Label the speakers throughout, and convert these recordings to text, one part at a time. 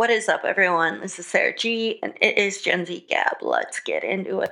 Speaker 1: What is up, everyone? This is Sarah G, and it is Gen Z Gab. Let's get into it.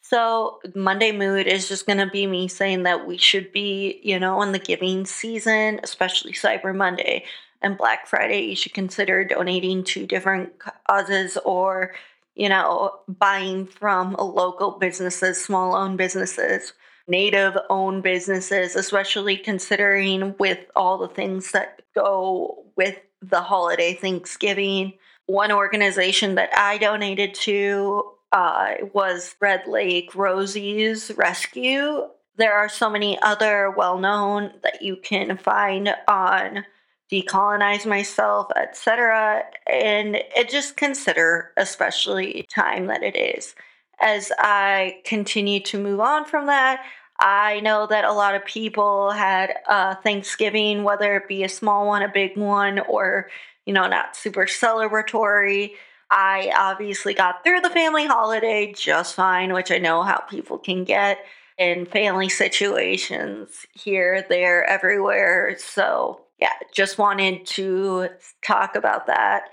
Speaker 1: So, Monday Mood is just going to be me saying that we should be, you know, in the giving season, especially Cyber Monday and Black Friday. You should consider donating to different causes or, you know, buying from local businesses, small owned businesses, native owned businesses, especially considering with all the things that go with the holiday Thanksgiving. One organization that I donated to uh, was Red Lake Rosie's Rescue. There are so many other well known that you can find on decolonize myself, etc. And it just consider, especially time that it is. As I continue to move on from that, I know that a lot of people had uh, Thanksgiving, whether it be a small one, a big one, or you know, not super celebratory. I obviously got through the family holiday just fine, which I know how people can get in family situations here, there, everywhere. So, yeah, just wanted to talk about that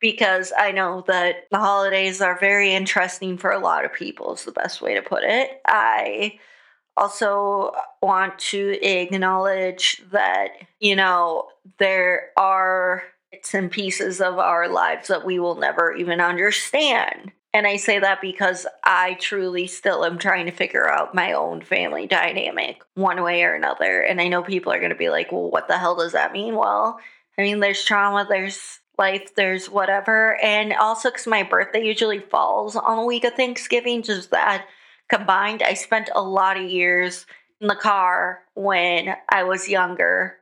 Speaker 1: because I know that the holidays are very interesting for a lot of people, is the best way to put it. I also want to acknowledge that, you know, there are bits and pieces of our lives that we will never even understand. And I say that because I truly still am trying to figure out my own family dynamic one way or another. And I know people are going to be like, well, what the hell does that mean? Well, I mean, there's trauma, there's life, there's whatever. And also, because my birthday usually falls on the week of Thanksgiving, just that combined, I spent a lot of years in the car when I was younger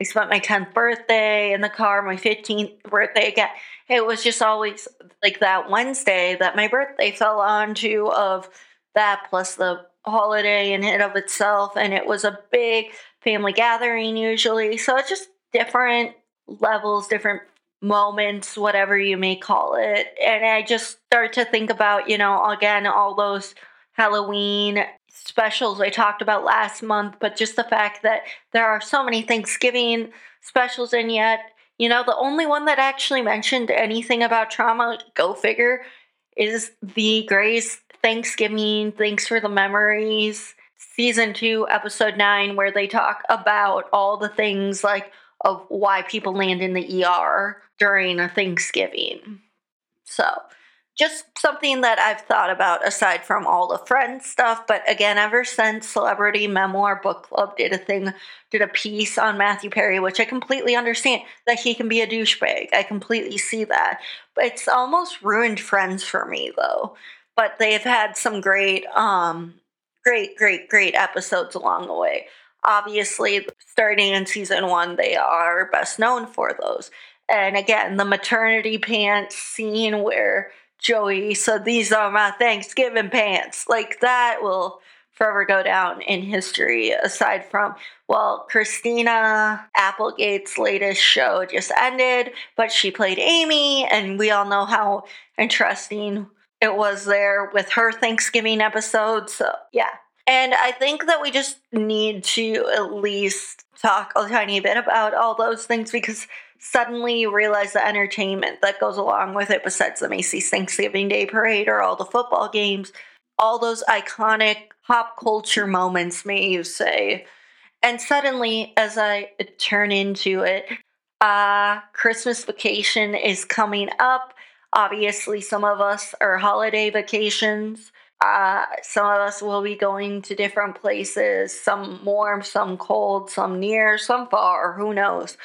Speaker 1: I spent my 10th birthday in the car, my 15th birthday again. It was just always like that Wednesday that my birthday fell onto of that plus the holiday in and of itself. And it was a big family gathering usually. So it's just different levels, different moments, whatever you may call it. And I just start to think about, you know, again, all those Halloween specials I talked about last month, but just the fact that there are so many Thanksgiving specials, and yet, you know, the only one that actually mentioned anything about trauma, go figure, is the Grey's Thanksgiving, Thanks for the Memories, season two, episode nine, where they talk about all the things like of why people land in the ER during a Thanksgiving. So, just something that I've thought about aside from all the friend stuff. But again, ever since Celebrity Memoir Book Club did a thing, did a piece on Matthew Perry, which I completely understand that he can be a douchebag. I completely see that. But it's almost ruined friends for me though. But they've had some great, um, great, great, great episodes along the way. Obviously, starting in season one, they are best known for those. And again, the maternity pants scene where Joey said, These are my Thanksgiving pants. Like that will forever go down in history, aside from, well, Christina Applegate's latest show just ended, but she played Amy, and we all know how interesting it was there with her Thanksgiving episode. So, yeah. And I think that we just need to at least talk a tiny bit about all those things because suddenly you realize the entertainment that goes along with it, besides the Macy's Thanksgiving Day Parade or all the football games, all those iconic pop culture moments, may you say. And suddenly, as I turn into it, uh, Christmas vacation is coming up. Obviously, some of us are holiday vacations. Uh, some of us will be going to different places, some warm, some cold, some near, some far, who knows.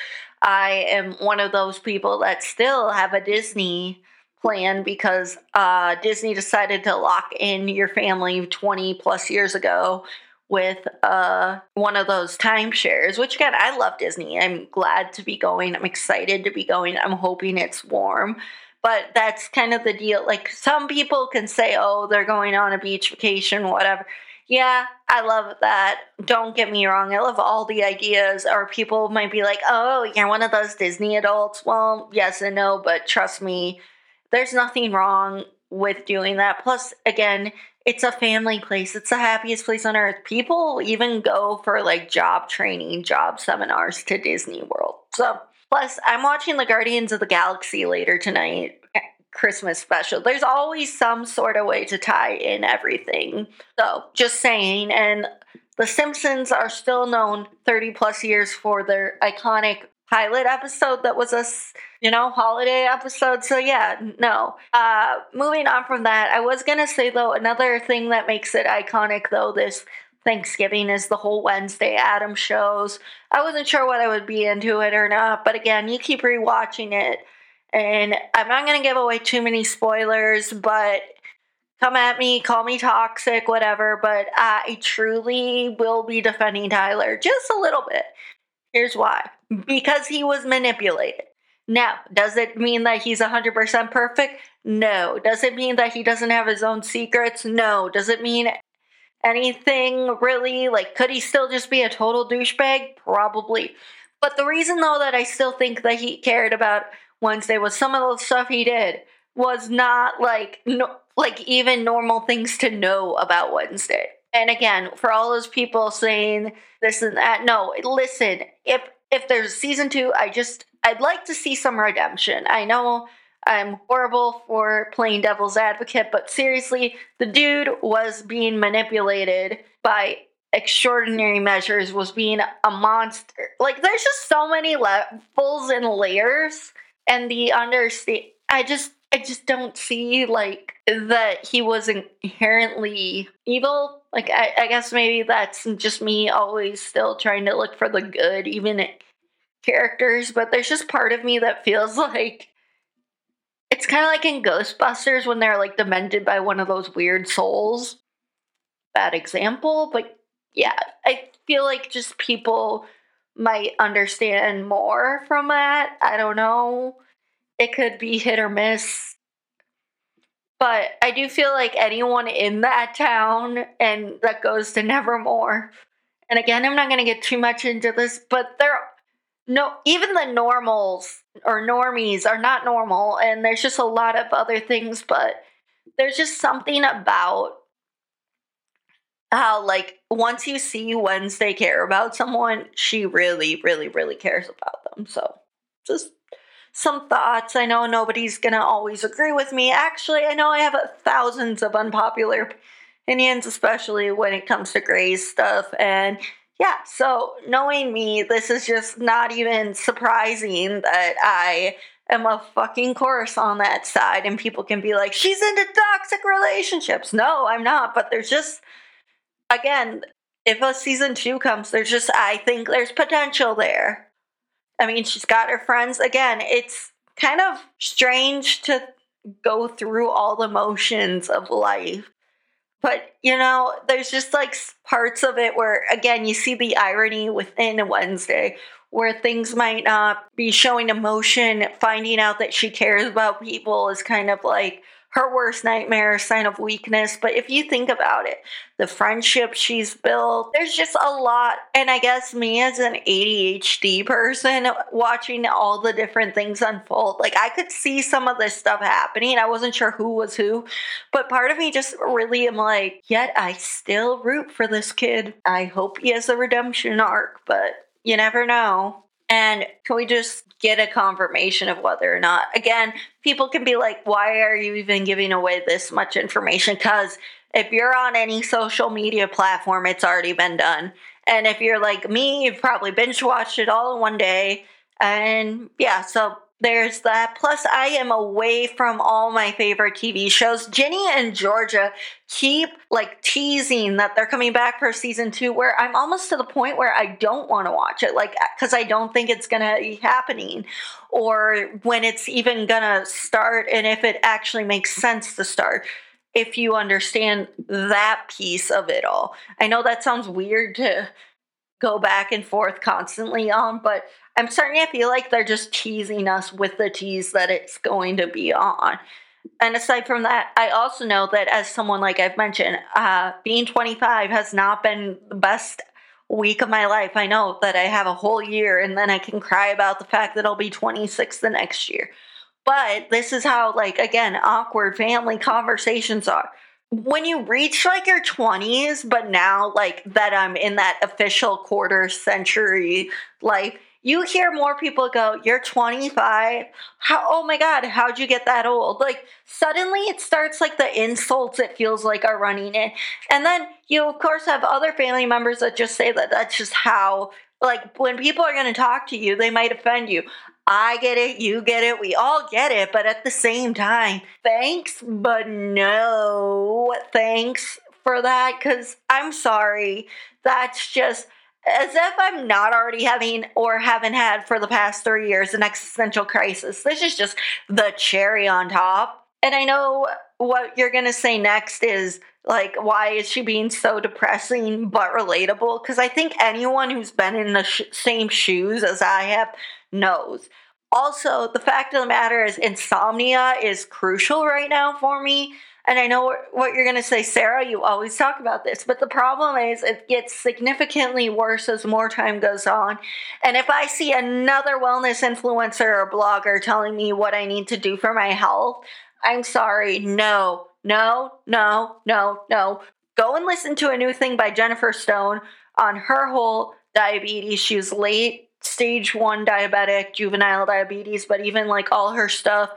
Speaker 1: I am one of those people that still have a Disney plan because uh, Disney decided to lock in your family 20 plus years ago with uh, one of those timeshares, which again, I love Disney. I'm glad to be going. I'm excited to be going. I'm hoping it's warm. But that's kind of the deal. Like some people can say, oh, they're going on a beach vacation, whatever yeah, I love that. Don't get me wrong. I love all the ideas. Or people might be like, oh, you're one of those Disney adults. Well, yes and no, but trust me, there's nothing wrong with doing that. Plus, again, it's a family place. It's the happiest place on earth. People even go for like job training, job seminars to Disney World. So, plus, I'm watching the Guardians of the Galaxy later tonight. Christmas special. There's always some sort of way to tie in everything. So, just saying. And the Simpsons are still known 30 plus years for their iconic pilot episode that was a you know holiday episode so yeah no uh moving on from that i was gonna say though another thing that makes it iconic though this thanksgiving is the whole wednesday Addams shows i wasn't sure what i would be into it or not but again you keep rewatching it and i'm not gonna give away too many spoilers but come at me, call me toxic, whatever, but I truly will be defending Tyler just a little bit. Here's why because he was manipulated. Now, does it mean that he's 100% perfect? No. Does it mean that he doesn't have his own secrets? No. Does it mean anything really? Like, could he still just be a total douchebag? Probably. But the reason, though, that I still think that he cared about Wednesday was some of the stuff he did was not like no, like even normal things to know about Wednesday. And again, for all those people saying this and that, no, listen, if if there's season 2, I just I'd like to see some redemption. I know I'm horrible for playing devil's advocate, but seriously, the dude was being manipulated by extraordinary measures was being a monster. Like there's just so many levels and layers and the understand I just I just don't see like that he was inherently evil. Like I, I guess maybe that's just me always still trying to look for the good, even in characters. But there's just part of me that feels like it's kind of like in Ghostbusters when they're like demented by one of those weird souls. Bad example, but yeah, I feel like just people might understand more from that. I don't know it could be hit or miss. But I do feel like anyone in that town and that goes to Nevermore. And again, I'm not going to get too much into this, but there no even the normals or normies are not normal and there's just a lot of other things, but there's just something about how like once you see once they care about someone, she really really really cares about them. So just some thoughts. I know nobody's to always agree with me. Actually, I know I have thousands of unpopular opinions, especially when it comes to Grey's stuff. And yeah, so knowing me, this is just not even surprising that I am a fucking course on that side. And people can be like, she's into toxic relationships. No, I'm not. But there's just, again, if a season two comes, there's just, I think there's potential there. I mean, she's got her friends. Again, it's kind of strange to go through all the motions of life. But, you know, there's just like parts of it where, again, you see the irony within Wednesday where things might not be showing emotion. Finding out that she cares about people is kind of like, her worst nightmare, sign of weakness. But if you think about it, the friendship she's built, there's just a lot. And I guess me as an ADHD person watching all the different things unfold, like I could see some of this stuff happening. I wasn't sure who was who, but part of me just really am like, yet I still root for this kid. I hope he has a redemption arc, but you never know. And can we just get a confirmation of whether or not, again, people can be like, why are you even giving away this much information? Because if you're on any social media platform, it's already been done. And if you're like me, you've probably binge watched it all in one day. And yeah, so there's that. Plus, I am away from all my favorite TV shows. Ginny and Georgia keep like teasing that they're coming back for season two, where I'm almost to the point where I don't want to watch it, like, because I don't think it's going to be happening or when it's even going to start and if it actually makes sense to start. If you understand that piece of it all, I know that sounds weird to go back and forth constantly on, but I'm starting to feel like they're just teasing us with the tease that it's going to be on. And aside from that, I also know that as someone like I've mentioned, uh, being 25 has not been the best week of my life. I know that I have a whole year and then I can cry about the fact that I'll be 26 the next year. But this is how, like, again, awkward family conversations are. When you reach like your 20s, but now, like, that I'm in that official quarter century like you hear more people go, You're 25. How, oh my God, how'd you get that old? Like, suddenly it starts like the insults it feels like are running in. And then you, of course, have other family members that just say that that's just how, like, when people are going to talk to you, they might offend you. I get it, you get it, we all get it, but at the same time, thanks, but no thanks for that because I'm sorry. That's just as if I'm not already having or haven't had for the past three years an existential crisis. This is just the cherry on top. And I know what you're going to say next is like, why is she being so depressing but relatable? Because I think anyone who's been in the sh- same shoes as I have knows. Also, the fact of the matter is, insomnia is crucial right now for me and I know what you're going to say, Sarah. You always talk about this, but the problem is it gets significantly worse as more time goes on. And if I see another wellness influencer or blogger telling me what I need to do for my health, I'm sorry. No, no, no, no, no. Go and listen to a new thing by Jennifer Stone on her whole diabetes. She was late stage one diabetic, juvenile diabetes, but even like all her stuff.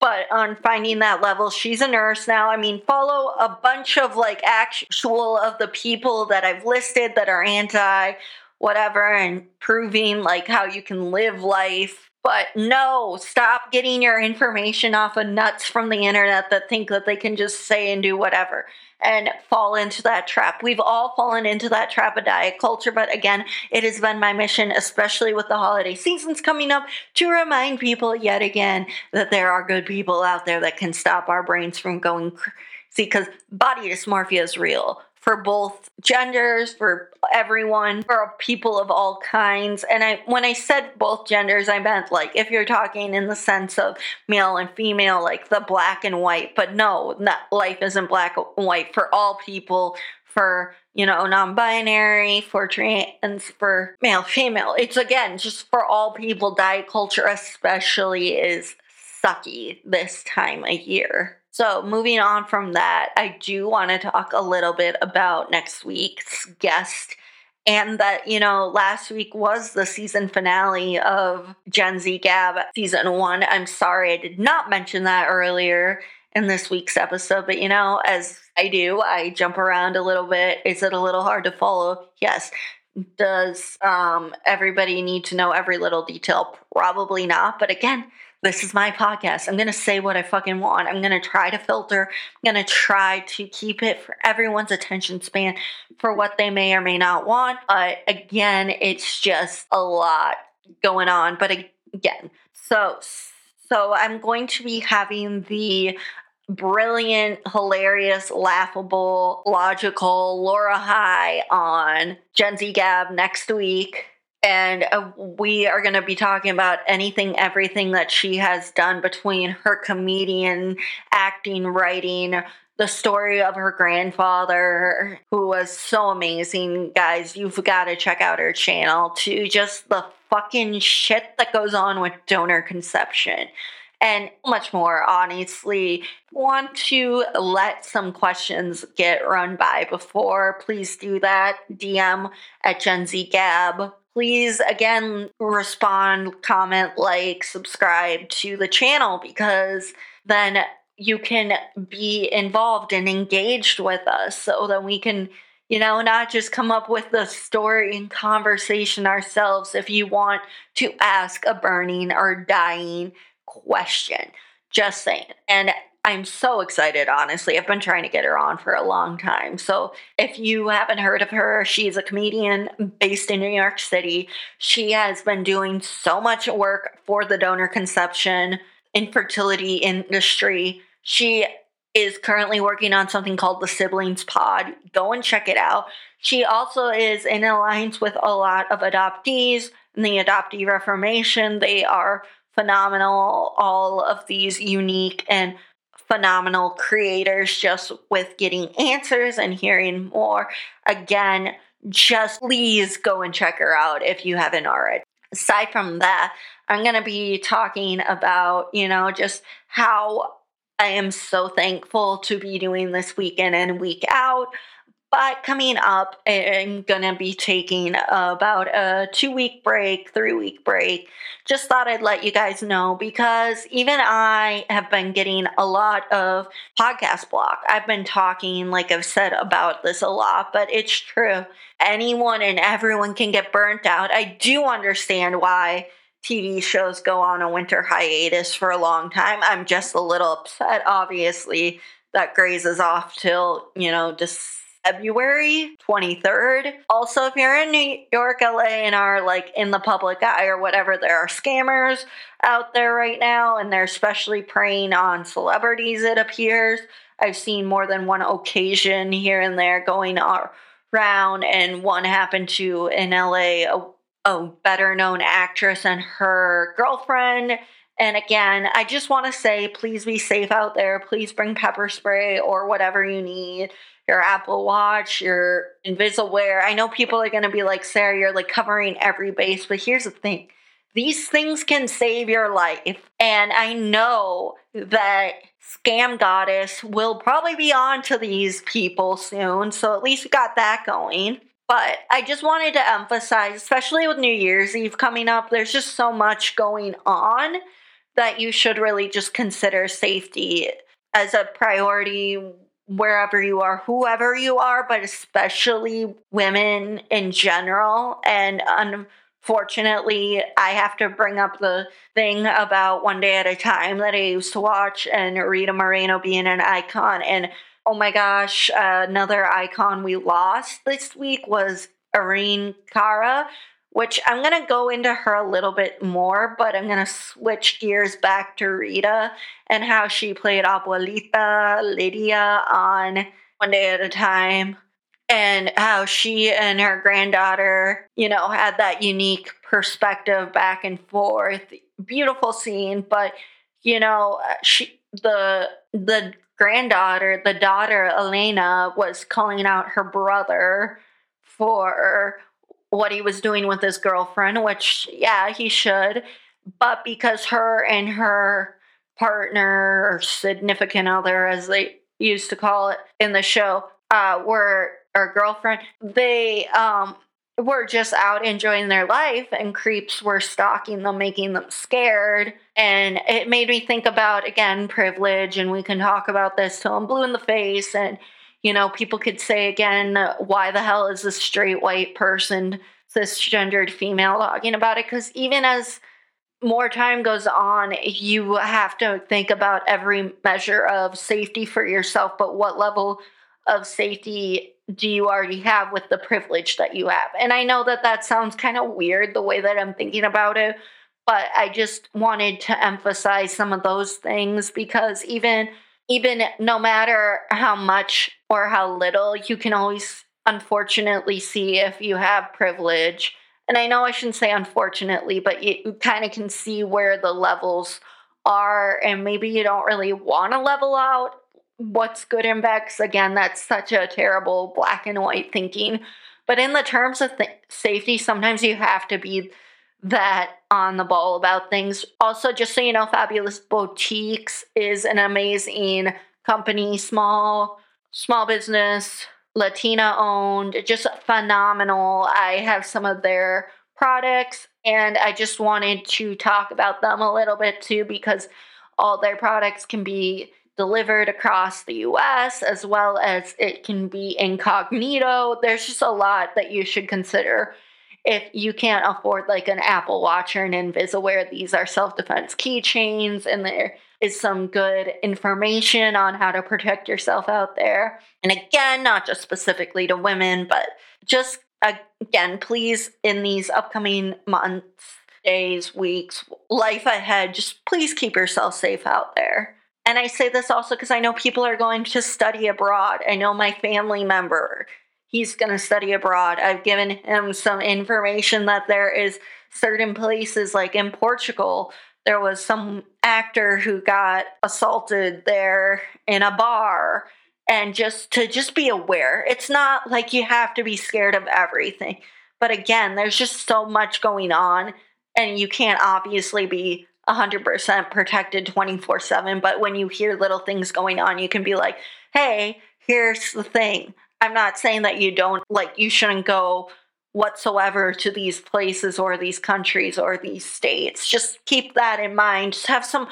Speaker 1: But on finding that level she's a nurse now. I mean follow a bunch of like actual of the people that i've listed that are anti whatever and proving like how you can live life. But no stop getting your information off of nuts from the internet that think that they can just say and do whatever and fall into that trap. We've all fallen into that trap of diet culture, but again, it has been my mission, especially with the holiday seasons coming up, to remind people yet again that there are good people out there that can stop our brains from going crazy because body dysmorphia is real for both genders, for everyone, for people of all kinds. And I when I said both genders, I meant like if you're talking in the sense of male and female, like the black and white. But no, not, life isn't black and white for all people. For you know, non-binary, for trans, for male, female. It's again just for all people. Diet culture, especially, is sucky this time of year. So, moving on from that, I do want to talk a little bit about next week's guest. And that, you know, last week was the season finale of Gen Z Gab season one. I'm sorry I did not mention that earlier in this week's episode, but you know, as I do, I jump around a little bit. Is it a little hard to follow? Yes. Does um, everybody need to know every little detail? Probably not. But again, this is my podcast. I'm going to say what I fucking want. I'm going to try to filter. I'm going to try to keep it for everyone's attention span for what they may or may not want. But again, it's just a lot going on. But again, so so I'm going to be having the brilliant, hilarious, laughable, logical Laura High on Gen Z Gab next week and uh, we are going to be talking about anything, everything that she has done between her comedian, acting, writing, the story of her grandfather, who was so amazing. Guys, you've got to check out her channel, to just the fucking shit that goes on with donor conception. And much more honestly. Want to let some questions get run by before? Please do that. Dm at gen z gab please again respond, comment, like, subscribe to the channel because then you can be involved and engaged with us so that we can you know, not just come up with the story and conversation ourselves if you want to ask a burning or dying question. Just saying. And I'm so excited, honestly. I've been trying to get her on for a long time. So, if you haven't heard of her, she's a comedian based in New York City. She has been doing so much work for the donor conception, infertility industry. She is currently working on something called the Siblings Pod. Go and check it out. She also is in alliance with a lot of adoptees and the Adoptee Reformation. They are phenomenal, all of these unique and phenomenal creators just with getting answers and hearing more. Again, just please go and check her out if you haven't already. aside from that, I'm going to be talking about, you know, just how I am so thankful to be doing this week in and week out. But coming up, I'm going to be taking about a two week break, three week break. Just thought I'd let you guys know because even I have been getting a lot of podcast block. I've been talking, like I've said, about this a lot, but it's true. Anyone and everyone can get burnt out. I do understand why TV shows go on a winter hiatus for a long time. I'm just a little upset, obviously, that Grey's is off till, you know, just February 23rd. Also, if you're in New York, LA, and are like in the public eye or whatever, there are scammers out there right now, and they're especially preying on celebrities, it appears. I've seen more than one occasion here and there going around, and one happened to in LA, a, a better known actress and her girlfriend. And again, I just want to say please be safe out there. Please bring pepper spray or whatever you need your Apple Watch, your Invisawear. I know people are going to be like, Sarah, you're like covering every base, but here's the thing these things can save your life. And I know that Scam Goddess will probably be on to these people soon. So at least we got that going. But I just wanted to emphasize, especially with New Year's Eve coming up, there's just so much going on that you should really just consider safety as a priority wherever you are, whoever you are, but especially women in general. And unfortunately, I have to bring up the thing about One Day at a Time that I used to watch and Rita Moreno being an icon. And oh my gosh, uh, another icon we lost this week was Irene Cara which I'm going to go into her a little bit more, but I'm going to switch gears back to Rita and how she played Abuelita Lydia on One Day at a Time, and how she and her granddaughter, you know, had that unique perspective back and forth. Beautiful scene, but you know, she the the granddaughter, the daughter Elena was calling out her brother for what he was doing with his girlfriend, which, yeah, he should. But because her and her partner or significant other, as they used to call it in the show, uh, were our girlfriend, they um, were just out enjoying their life, and creeps were stalking them, making them scared. And it made me think about, again, privilege, and we can talk about this till I'm blue in the face. And you know, people could say again, why the hell is a straight white person, cisgendered female talking about it? Because even as more time goes on, you have to think about every measure of safety for yourself, but what level of safety do you already have with the privilege that you have? And I know that that sounds kind of weird the way that I'm thinking about it, but I just wanted to emphasize some of those things because even even no matter how much or how little, you can always unfortunately see if you have privilege. And I know I shouldn't say unfortunately, but you, kind of can see where the levels are, and maybe you don't really want to level out what's good and bad. Because again, that's such a terrible black and white thinking. But in the terms of th- safety, sometimes you have to be that on the ball about things. Also, just so you know, Fabulous Boutiques is an amazing company, small, small business, Latina owned, just phenomenal. I have some of their products and I just wanted to talk about them a little bit too because all their products can be delivered across the US as well as it can be incognito. There's just a lot that you should consider if you can't afford like an Apple Watch or an Invisawear, these are self defense keychains, and there is some good information on how to protect yourself out there. And again, not just specifically to women, but just again, please, in these upcoming months, days, weeks, life ahead, just please keep yourself safe out there. And I say this also because I know people are going to study abroad. I know my family member he's going to study abroad. I've given him some information that there is certain places like in Portugal there was some actor who got assaulted there in a bar and just to just be aware. It's not like you have to be scared of everything. But again, there's just so much going on and you can't obviously be 100% protected 24 7. But when you hear little things going on, you can be like, hey, here's the thing. I'm not saying that you don't, like, you shouldn't go whatsoever to these places or these countries or these states. Just keep that in mind. Just have some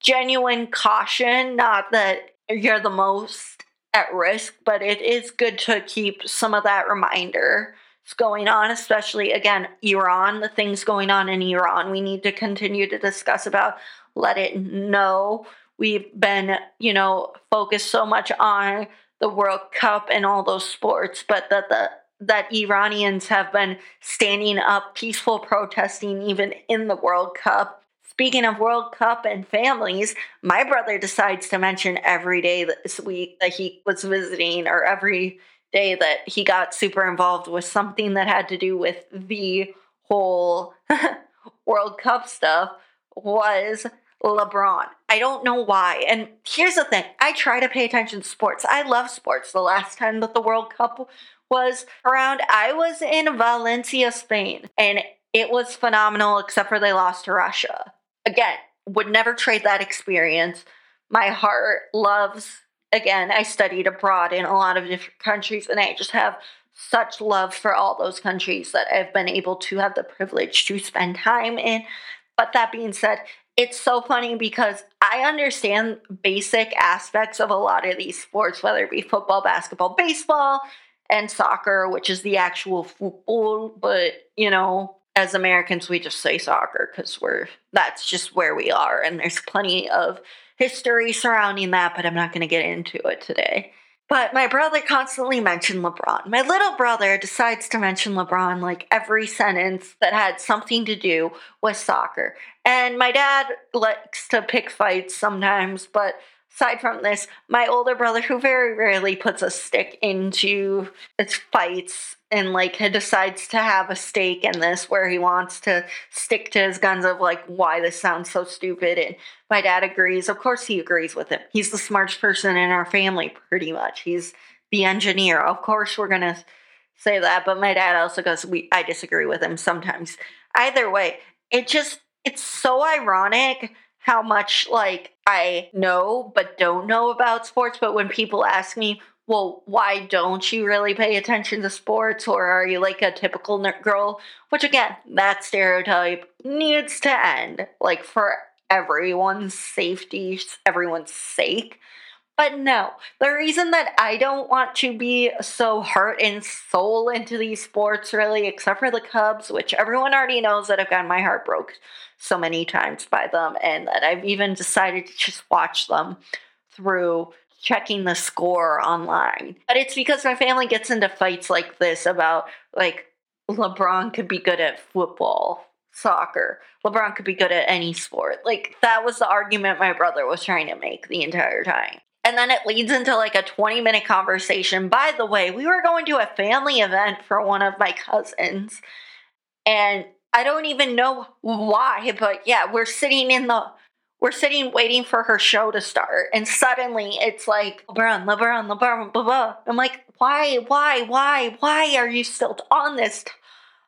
Speaker 1: genuine caution. Not that you're the most at risk, but it is good to keep some of that reminder going on, especially again, Iran, the things going on in Iran, we need to continue to discuss about, let it know. We've been, you know, focused so much on the World Cup and all those sports, but that the that Iranians have been standing up, peaceful protesting even in the World Cup. Speaking of World Cup and families, my brother decides to mention every day this week that he was visiting or every day that he got super involved with something that had to do with the whole World Cup stuff was LeBron. I don't know why. And here's the thing I try to pay attention to sports. I love sports. The last time that the World Cup was around, I was in Valencia, Spain, and it was phenomenal, except for they lost to Russia. Again, would never trade that experience. My heart loves again, I studied abroad in a lot of different countries, and I just have such love for all those countries that I've been able to have the privilege to spend time in. But that being said, it's so funny because I understand basic aspects of a lot of these sports, whether it be football, basketball, baseball, and soccer, which is the actual football. But, you know, as Americans, we just say soccer because we're that's just where we are. And there's plenty of history surrounding that, but I'm not going to get into it today. But my brother constantly mentioned LeBron. My little brother decides to mention LeBron like every sentence that had something to do with soccer. And my dad likes to pick fights sometimes, but aside from this, my older brother, who very rarely puts a stick into its fights and like he decides to have a stake in this where he wants to stick to his guns of like why this sounds so stupid and my dad agrees. Of course he agrees with him. He's the smartest person in our family pretty much. He's the engineer. Of course we're gonna say that but my dad also goes we i disagree with him sometimes. Either way it just it's so ironic how much like I know but don't know about sports. But when people ask me, well, why don't you really pay attention to sports? Or are you like a typical nerd girl? Which again, that stereotype needs to end. Like for everyone's safety, everyone's sake. But no, the reason that I don't want to be so heart and soul into these sports, really, except for the Cubs, which everyone already knows that I've gotten my heart broke so many times by them, and that I've even decided to just watch them through checking the score online. But it's because my family gets into fights like this about, like, LeBron could be good at football, soccer. LeBron could be good at any sport. Like, that was the argument my brother was trying to make the entire time. And then it leads into like a 20 minute conversation. By the way, we were going to a family event for one of my cousins. And I don't even know why, but yeah, we're sitting in the we're sitting waiting for her show to start, and suddenly it's like LeBron, LeBron, LeBron, blah blah. I'm like, why, why, why, why are you still on this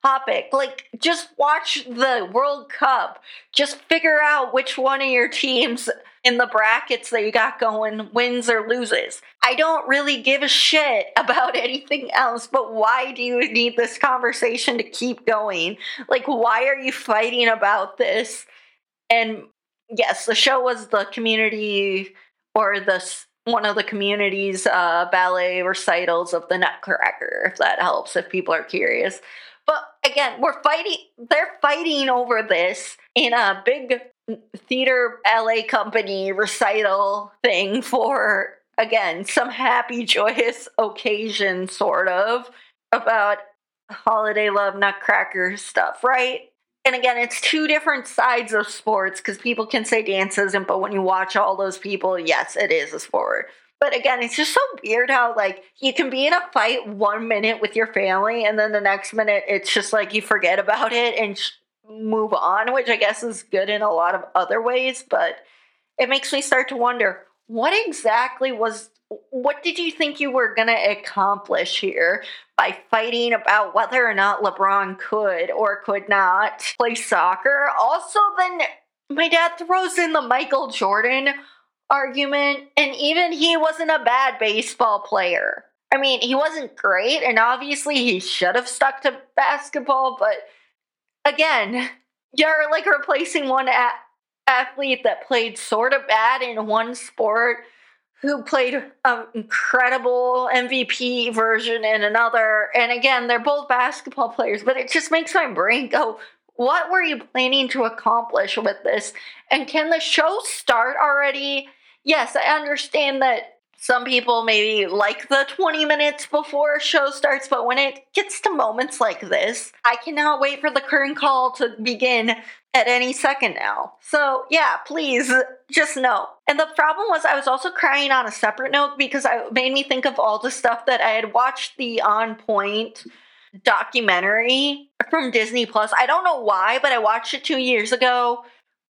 Speaker 1: topic? Like, just watch the World Cup. Just figure out which one of your teams in the brackets that you got going wins or loses. I don't really give a shit about anything else, but why do you need this conversation to keep going? Like, why are you fighting about this? And yes, the show was the community or the one of the community's uh, ballet recitals of the Nutcracker, if that helps, if people are curious. But again, we're fighting, they're fighting over this in a big theater ballet company recital thing for again some happy joyous occasion sort of about holiday love nutcracker stuff right and again it's two different sides of sports because people can say dance isn't, but when you watch all those people yes it is a sport. But again it's just so weird how like you can be in a fight one minute with your family and then the next minute it's just like you forget about it and move on, which I guess is good in a lot of other ways, but it makes me start to wonder what exactly was what did you think you were going to accomplish here by fighting about whether or not LeBron could or could not play soccer? Also, then my dad throws in the Michael Jordan argument, and even he wasn't a bad baseball player. I mean, he wasn't great, and obviously he should have stuck to basketball, but again, you're like replacing one a- athlete that played sort of bad in one sport who played an incredible MVP version in another. And again, they're both basketball players, but it just makes my brain go, what were you planning to accomplish with this? And can the show start already? Yes, I understand that some people maybe like the 20 minutes before a show starts, but when it gets to moments like this, I cannot wait for the curtain call to begin at any second now. So, yeah, please just know. And the problem was, I was also crying on a separate note because it made me think of all the stuff that I had watched the On Pointe documentary from Disney Plus. I don't know why, but I watched it two years ago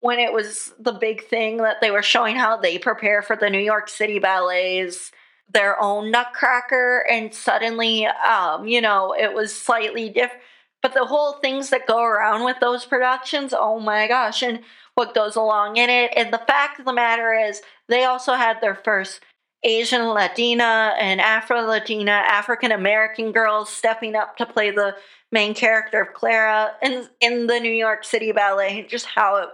Speaker 1: when it was the big thing that they were showing how they prepare for the New York City ballets their own nutcracker and suddenly um you know it was slightly different but the whole things that go around with those productions oh my gosh and what goes along in it and the fact of the matter is they also had their first asian latina and afro latina african american girls stepping up to play the main character of clara in, in the new york city ballet just how it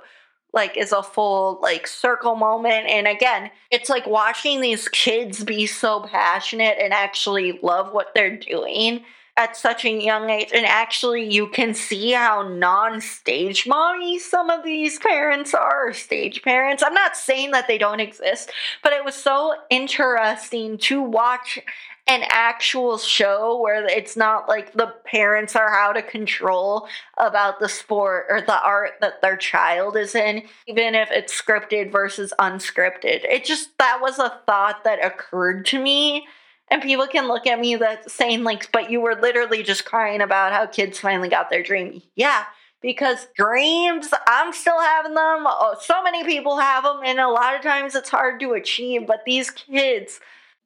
Speaker 1: like is a full like circle moment. And again it's like watching these kids be so passionate and actually love what they're doing at such a young age. And actually you can see how non-stage mommy some of these parents are stage parents. I'm not saying that they don't exist but it was so interesting to watch an actual show where it's not like the parents are out of control about the sport or the art that their child is in, even if it's scripted versus unscripted. It just, that was a thought that occurred to me. And people can look at me that saying like, but you were literally just crying about how kids finally got their dream. Yeah, because dreams, I'm still having them. Oh, so many people have them, and a lot of times it's hard to achieve. But these kids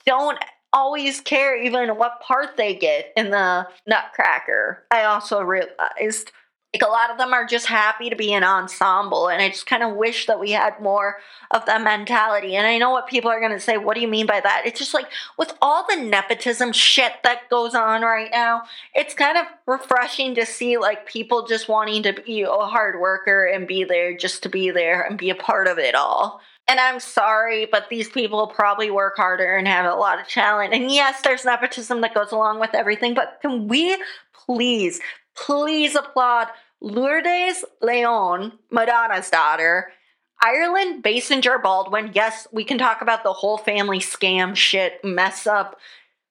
Speaker 1: don't always care even what part they get in the Nutcracker. I also realized like a lot of them are just happy to be an ensemble and i just kind of wish that we had more of that mentality. And i know what people are going to say what do you mean by that? It's just like with all the nepotism shit that goes on right now it's kind of refreshing to see like people just wanting to be a hard worker and be there just to be there and be a part of it all and I'm sorry, but these people probably work harder and have a lot of talent. And yes, there's nepotism that goes along with everything, but can we please, please applaud Lourdes Leon, Madonna's daughter, Ireland Basinger Baldwin. Yes, we can talk about the whole family scam shit, mess up,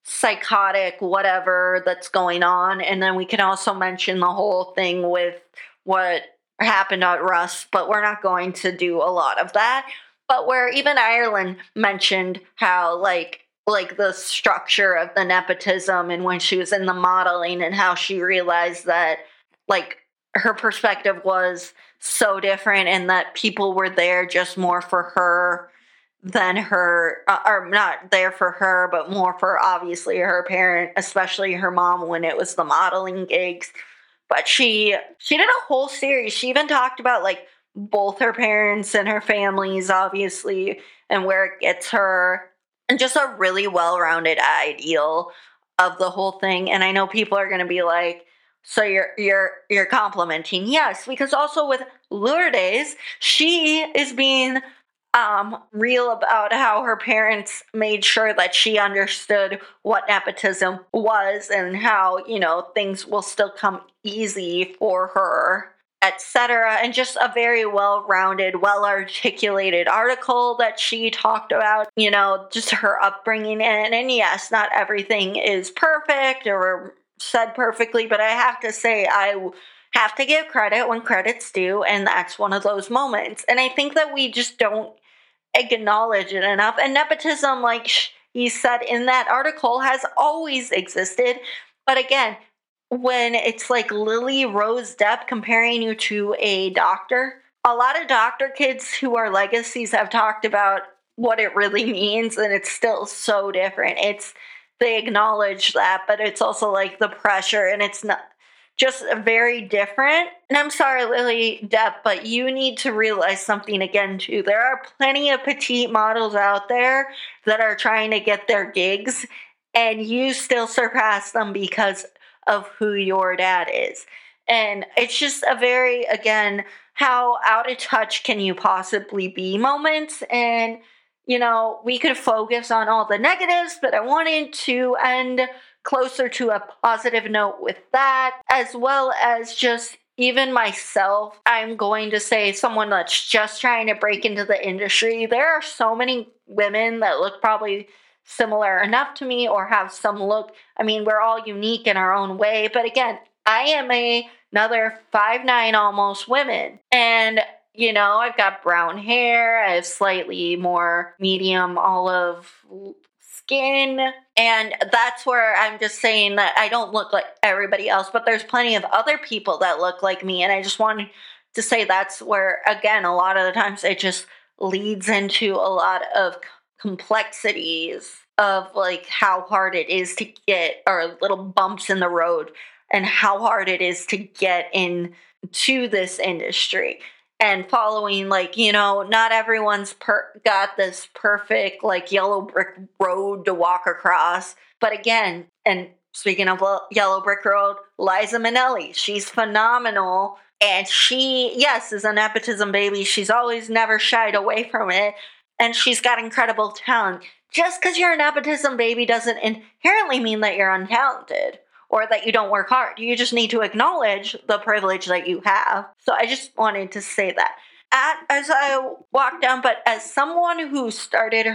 Speaker 1: psychotic, whatever that's going on. And then we can also mention the whole thing with what happened at Rust, but we're not going to do a lot of that but where even Ireland mentioned how like like the structure of the nepotism and when she was in the modeling and how she realized that like her perspective was so different and that people were there just more for her than her uh, or not there for her but more for obviously her parent especially her mom when it was the modeling gigs. But she she did a whole series. She even talked about like both her parents and her families, obviously, and where it gets her, and just a really well rounded ideal of the whole thing. And I know people are going to be like, so you're you're you're complimenting yes because also with lourdes she is being um, real about how her parents made sure that she understood what nepotism was and how you know things will still come easy for her etc. And just a very well rounded, well articulated article that she talked about, you know, just her upbringing. And, and yes, not everything is perfect or said perfectly, but I have to say, I have to give credit when credit's due. And that's one of those moments. And I think that we just don't acknowledge it enough. And nepotism, like he said in that article, has always existed. But again, when it's like Lily Rose Depp comparing you to a doctor. A lot of doctor kids who are legacies have talked about what it really means and it's still so different. It's they acknowledge that, but it's also like the pressure and it's not just very different. And I'm sorry, Lily Depp, but you need to realize something again, too. There are plenty of petite models out there that are trying to get their gigs, and you still surpass them because of who your dad is. And it's just a very, again, how out of touch can you possibly be moments? And, you know, we could focus on all the negatives, but I wanted to end closer to a positive note with that, as well as just even myself, I'm going to say someone that's just trying to break into the industry. There are so many women that look probably similar enough to me or have some look. I mean, we're all unique in our own way, but again, I am a another five nine almost women. And you know, I've got brown hair, I have slightly more medium olive skin. And that's where I'm just saying that I don't look like everybody else, but there's plenty of other people that look like me. And I just wanted to say that's where, again, a lot of the times it just leads into a lot of complexities of like how hard it is to get or little bumps in the road and how hard it is to get into this industry. And following like you know not everyone's per- got this perfect like yellow brick road to walk across. But again and speaking of yellow brick road liza minnelli she's phenomenal. And she yes is a nepotism baby. She's always never shied away from it and she's got incredible talent just because you're a nepotism baby doesn't inherently mean that you're untalented or that you don't work hard. You just need to acknowledge the privilege that you have. So I just wanted to say that. At, as I walk down, but as someone who started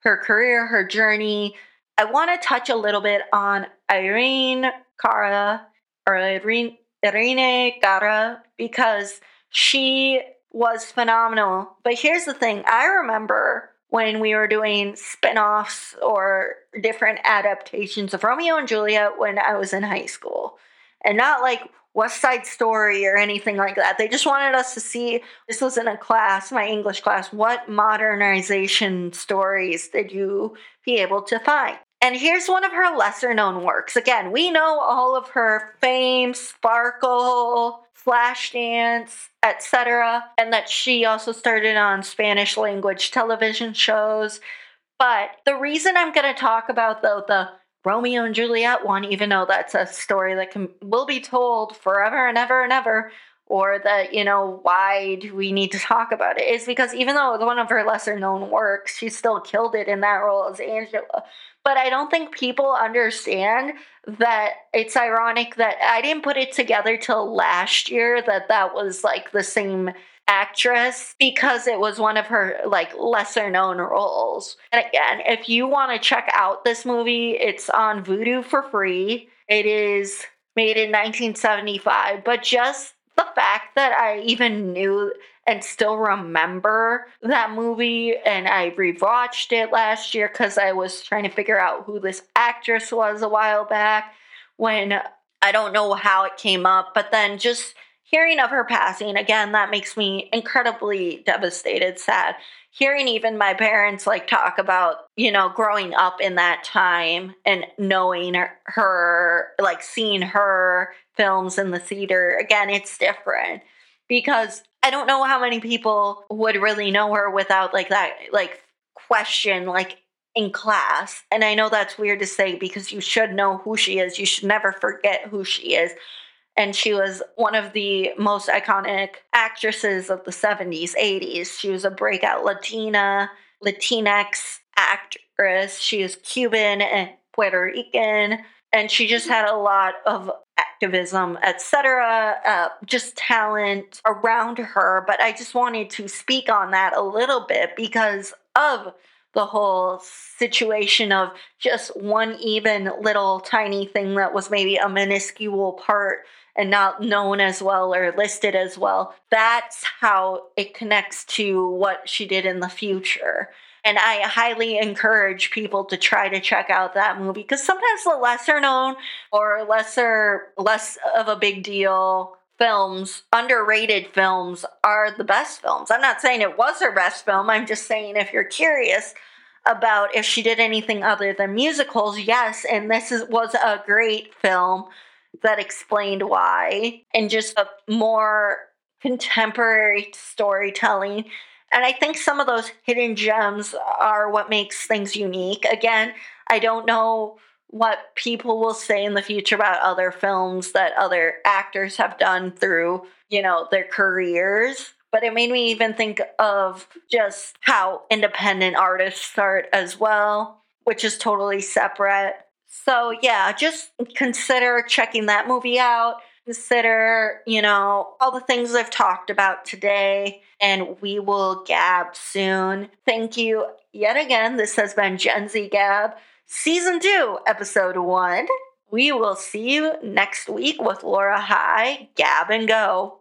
Speaker 1: her career, her journey, I want to touch a little bit on Irene Cara or Irene, Irene Cara because she was phenomenal. But here's the thing I remember when we were doing spin-offs or different adaptations of Romeo and Juliet when I was in high school. And not like West Side Story or anything like that. They just wanted us to see this was in a class, my English class, what modernization stories did you be able to find? And here's one of her lesser known works. Again, we know all of her fame, sparkle, Flashdance, etc., and that she also started on Spanish language television shows. But the reason I'm going to talk about though the Romeo and Juliet one, even though that's a story that can will be told forever and ever and ever, or that you know why do we need to talk about it, is because even though it was one of her lesser known works, she still killed it in that role as Angela. But I don't think people understand that it's ironic that I didn't put it together till last year that that was like the same actress because it was one of her like lesser known roles. And again, if you want to check out this movie, it's on Vudu for free. It is made in 1975, but just the fact that I even knew and still remember that movie and I rewatched it last year cuz I was trying to figure out who this actress was a while back when I don't know how it came up, but then just hearing of her passing again that makes me incredibly devastated sad. Hearing even my parents like talk about you know growing up in that time and knowing her, her like seeing her films in the theater again it's different because i don't know how many people would really know her without like that like question like in class. And i know that's weird to say because you should know who she is. You should never forget who she is. And she was one of the most iconic actresses of the 70s 80s she was a breakout latina latinx actress. She is cuban and puerto rican. And she just had a lot of activism etc uh, just talent around her but i just wanted to speak on that a little bit because of the whole situation of just one even little tiny thing that was maybe a minuscule part and not known as well or listed as well. That's how it connects to what she did in the future. And I highly encourage people to try to check out that movie because sometimes the lesser known or lesser, less of a big deal films, underrated films, are the best films. I'm not saying it was her best film. I'm just saying if you're curious about if she did anything other than musicals, yes, and this is, was a great film that explained why, and just a more contemporary storytelling. And I think some of those hidden gems are what makes things unique. Again, I don't know what people will say in the future about other films that other actors have done through, you know, their careers. But it made me even think of just how independent artists start as well, which is totally separate. So, yeah, just consider checking that movie out. Consider, you know, all the things I've talked about today, and we will gab soon. Thank you yet again. This has been Gen Z Gab season two, episode one. We will see you next week with Laura High, Gab and Go.